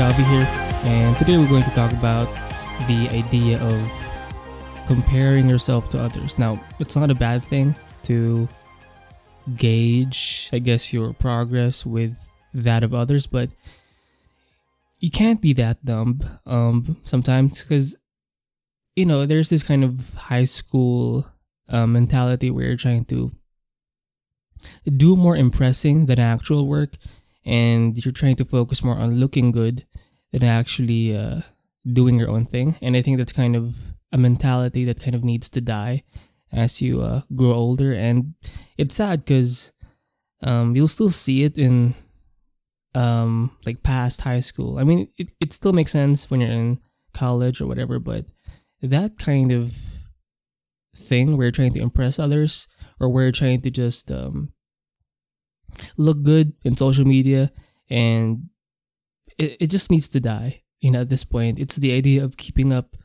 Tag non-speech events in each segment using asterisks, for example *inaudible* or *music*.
Avi here, and today we're going to talk about the idea of comparing yourself to others. Now, it's not a bad thing to gauge, I guess, your progress with that of others, but you can't be that dumb um, sometimes because, you know, there's this kind of high school uh, mentality where you're trying to do more impressing than actual work and you're trying to focus more on looking good than actually uh, doing your own thing. And I think that's kind of a mentality that kind of needs to die as you uh, grow older. And it's sad because um, you'll still see it in um, like past high school. I mean, it, it still makes sense when you're in college or whatever, but that kind of thing where you're trying to impress others or where you're trying to just um, look good in social media and it, it just needs to die you know at this point. It's the idea of keeping up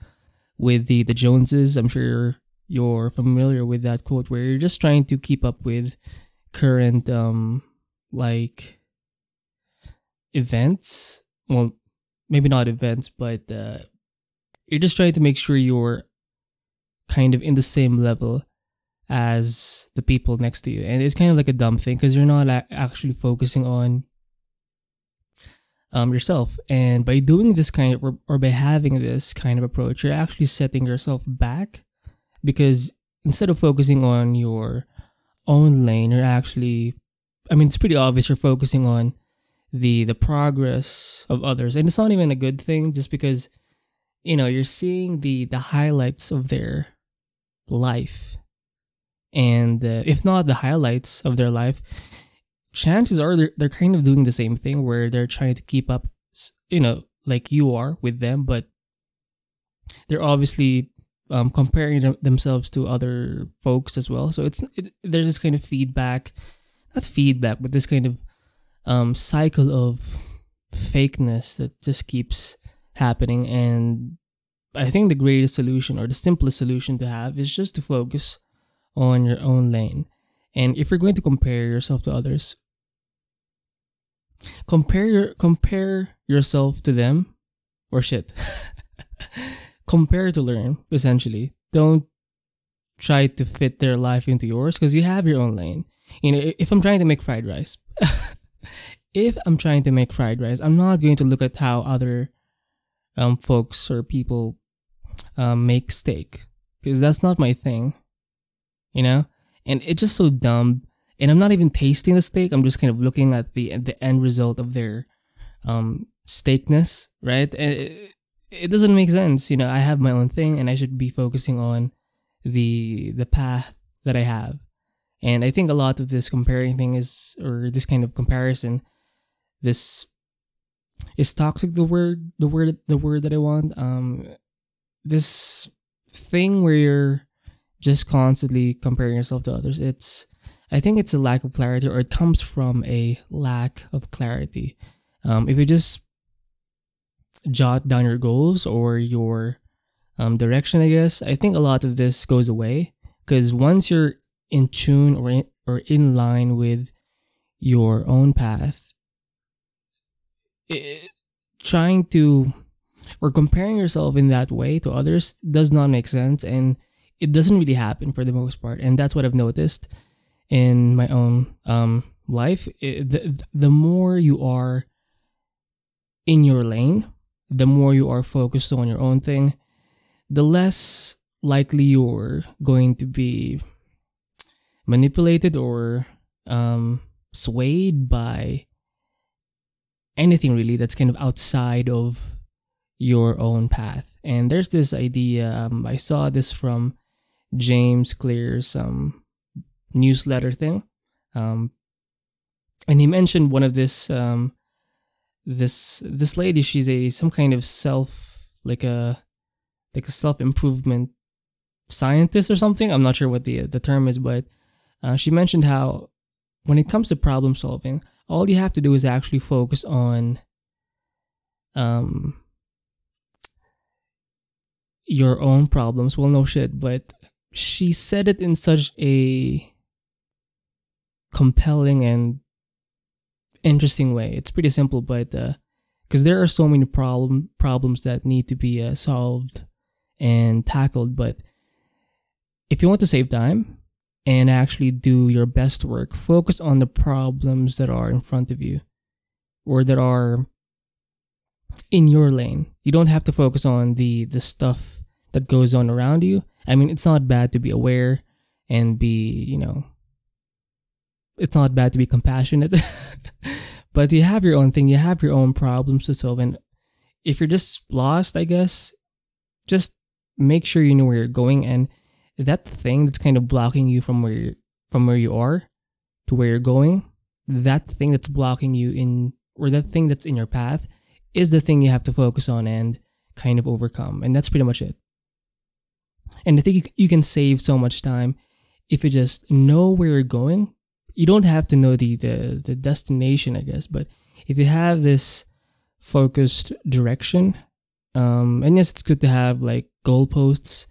with the the joneses. I'm sure you're, you're familiar with that quote where you're just trying to keep up with current um like events. Well maybe not events but uh you're just trying to make sure you're kind of in the same level as the people next to you. And it's kind of like a dumb thing because you're not actually focusing on um, yourself. And by doing this kind of, or, by having this kind of approach, you're actually setting yourself back because instead of focusing on your own lane, you're actually, I mean, it's pretty obvious you're focusing on the the progress of others and it's not even a good thing just because you know you're seeing the the highlights of their life and uh, if not the highlights of their life chances are they're, they're kind of doing the same thing where they're trying to keep up you know like you are with them but they're obviously um, comparing them, themselves to other folks as well so it's it, there's this kind of feedback not feedback but this kind of um, cycle of fakeness that just keeps happening and i think the greatest solution or the simplest solution to have is just to focus on your own lane. And if you're going to compare yourself to others, compare your compare yourself to them or shit. *laughs* compare to learn, essentially. Don't try to fit their life into yours because you have your own lane. You know, if I'm trying to make fried rice, *laughs* if I'm trying to make fried rice, I'm not going to look at how other um, folks or people um, make steak because that's not my thing you know? And it's just so dumb. And I'm not even tasting the steak. I'm just kind of looking at the the end result of their um steakness, right? It, it doesn't make sense. You know, I have my own thing and I should be focusing on the the path that I have. And I think a lot of this comparing thing is or this kind of comparison this is toxic the word the word the word that I want um this thing where you're just constantly comparing yourself to others. It's I think it's a lack of clarity, or it comes from a lack of clarity. Um, if you just jot down your goals or your um, direction, I guess I think a lot of this goes away because once you're in tune or in, or in line with your own path, it, trying to or comparing yourself in that way to others does not make sense and it doesn't really happen for the most part, and that's what I've noticed in my own um, life. It, the the more you are in your lane, the more you are focused on your own thing, the less likely you're going to be manipulated or um, swayed by anything really that's kind of outside of your own path. And there's this idea, um, I saw this from James Clear's um, newsletter thing. Um, and he mentioned one of this um, this this lady. She's a some kind of self like a like a self improvement scientist or something. I'm not sure what the the term is, but uh, she mentioned how when it comes to problem solving, all you have to do is actually focus on um your own problems. Well, no shit, but she said it in such a compelling and interesting way. It's pretty simple, but uh, because there are so many problem problems that need to be uh, solved and tackled. But if you want to save time and actually do your best work, focus on the problems that are in front of you or that are in your lane. You don't have to focus on the the stuff that goes on around you. I mean, it's not bad to be aware and be, you know, it's not bad to be compassionate. *laughs* but you have your own thing, you have your own problems to solve and if you're just lost, I guess, just make sure you know where you're going and that thing that's kind of blocking you from where you from where you are to where you're going, that thing that's blocking you in or that thing that's in your path is the thing you have to focus on and kind of overcome. And that's pretty much it. And I think you can save so much time if you just know where you're going. You don't have to know the, the, the destination, I guess, but if you have this focused direction, um, and yes, it's good to have like goalposts,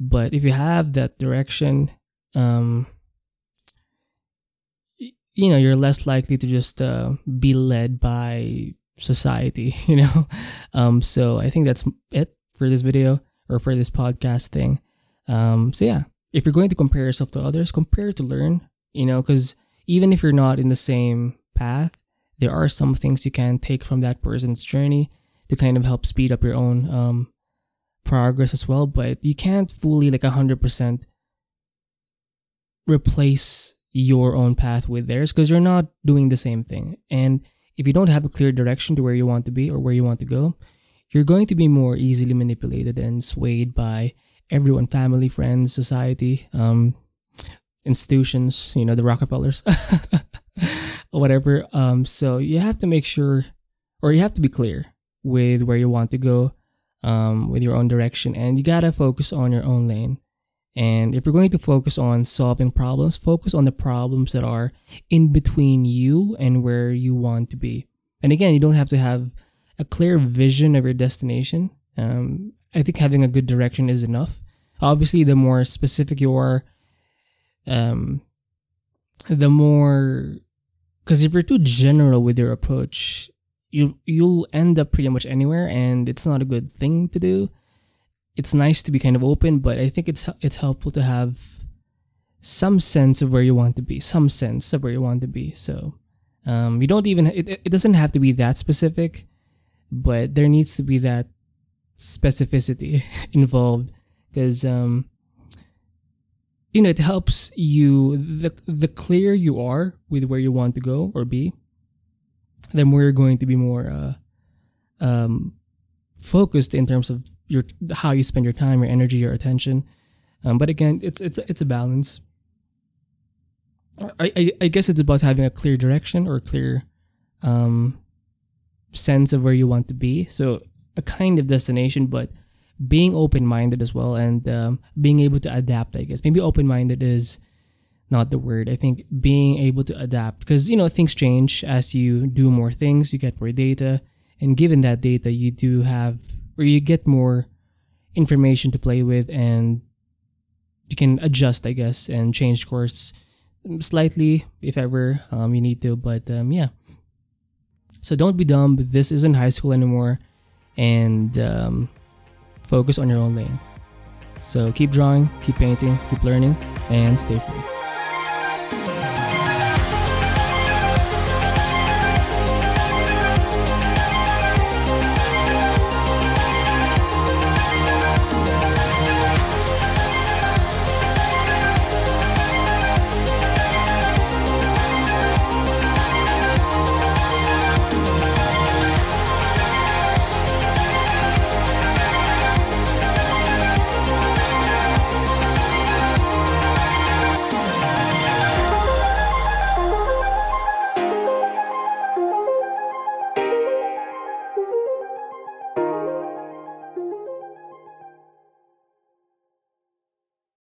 but if you have that direction, um, you know, you're less likely to just uh, be led by society, *laughs* you know? Um, so I think that's it for this video or for this podcast thing. Um, so yeah, if you're going to compare yourself to others, compare to learn, you know, because even if you're not in the same path, there are some things you can take from that person's journey to kind of help speed up your own um, progress as well. But you can't fully, like 100%, replace your own path with theirs because you're not doing the same thing. And if you don't have a clear direction to where you want to be or where you want to go, you're going to be more easily manipulated and swayed by everyone, family, friends, society, um, institutions, you know, the Rockefellers, *laughs* or whatever. Um, so you have to make sure, or you have to be clear with where you want to go, um, with your own direction, and you gotta focus on your own lane. And if you're going to focus on solving problems, focus on the problems that are in between you and where you want to be. And again, you don't have to have a clear vision of your destination. Um, I think having a good direction is enough. Obviously, the more specific you are, um, the more, because if you're too general with your approach, you you'll end up pretty much anywhere, and it's not a good thing to do it's nice to be kind of open, but I think it's it's helpful to have some sense of where you want to be, some sense of where you want to be. So um, you don't even it, it doesn't have to be that specific, but there needs to be that specificity *laughs* involved because um, you know it helps you the the clearer you are with where you want to go or be, the more you're going to be more uh, um, focused in terms of your how you spend your time, your energy, your attention. Um, but again, it's it's it's a balance. I, I, I guess it's about having a clear direction or a clear um, sense of where you want to be. So a kind of destination, but being open minded as well and um, being able to adapt. I guess maybe open minded is not the word. I think being able to adapt because you know things change as you do more things, you get more data, and given that data, you do have or you get more information to play with and you can adjust, I guess, and change course slightly if ever um, you need to. But um, yeah. So don't be dumb. This isn't high school anymore. And um, focus on your own lane. So keep drawing, keep painting, keep learning, and stay free.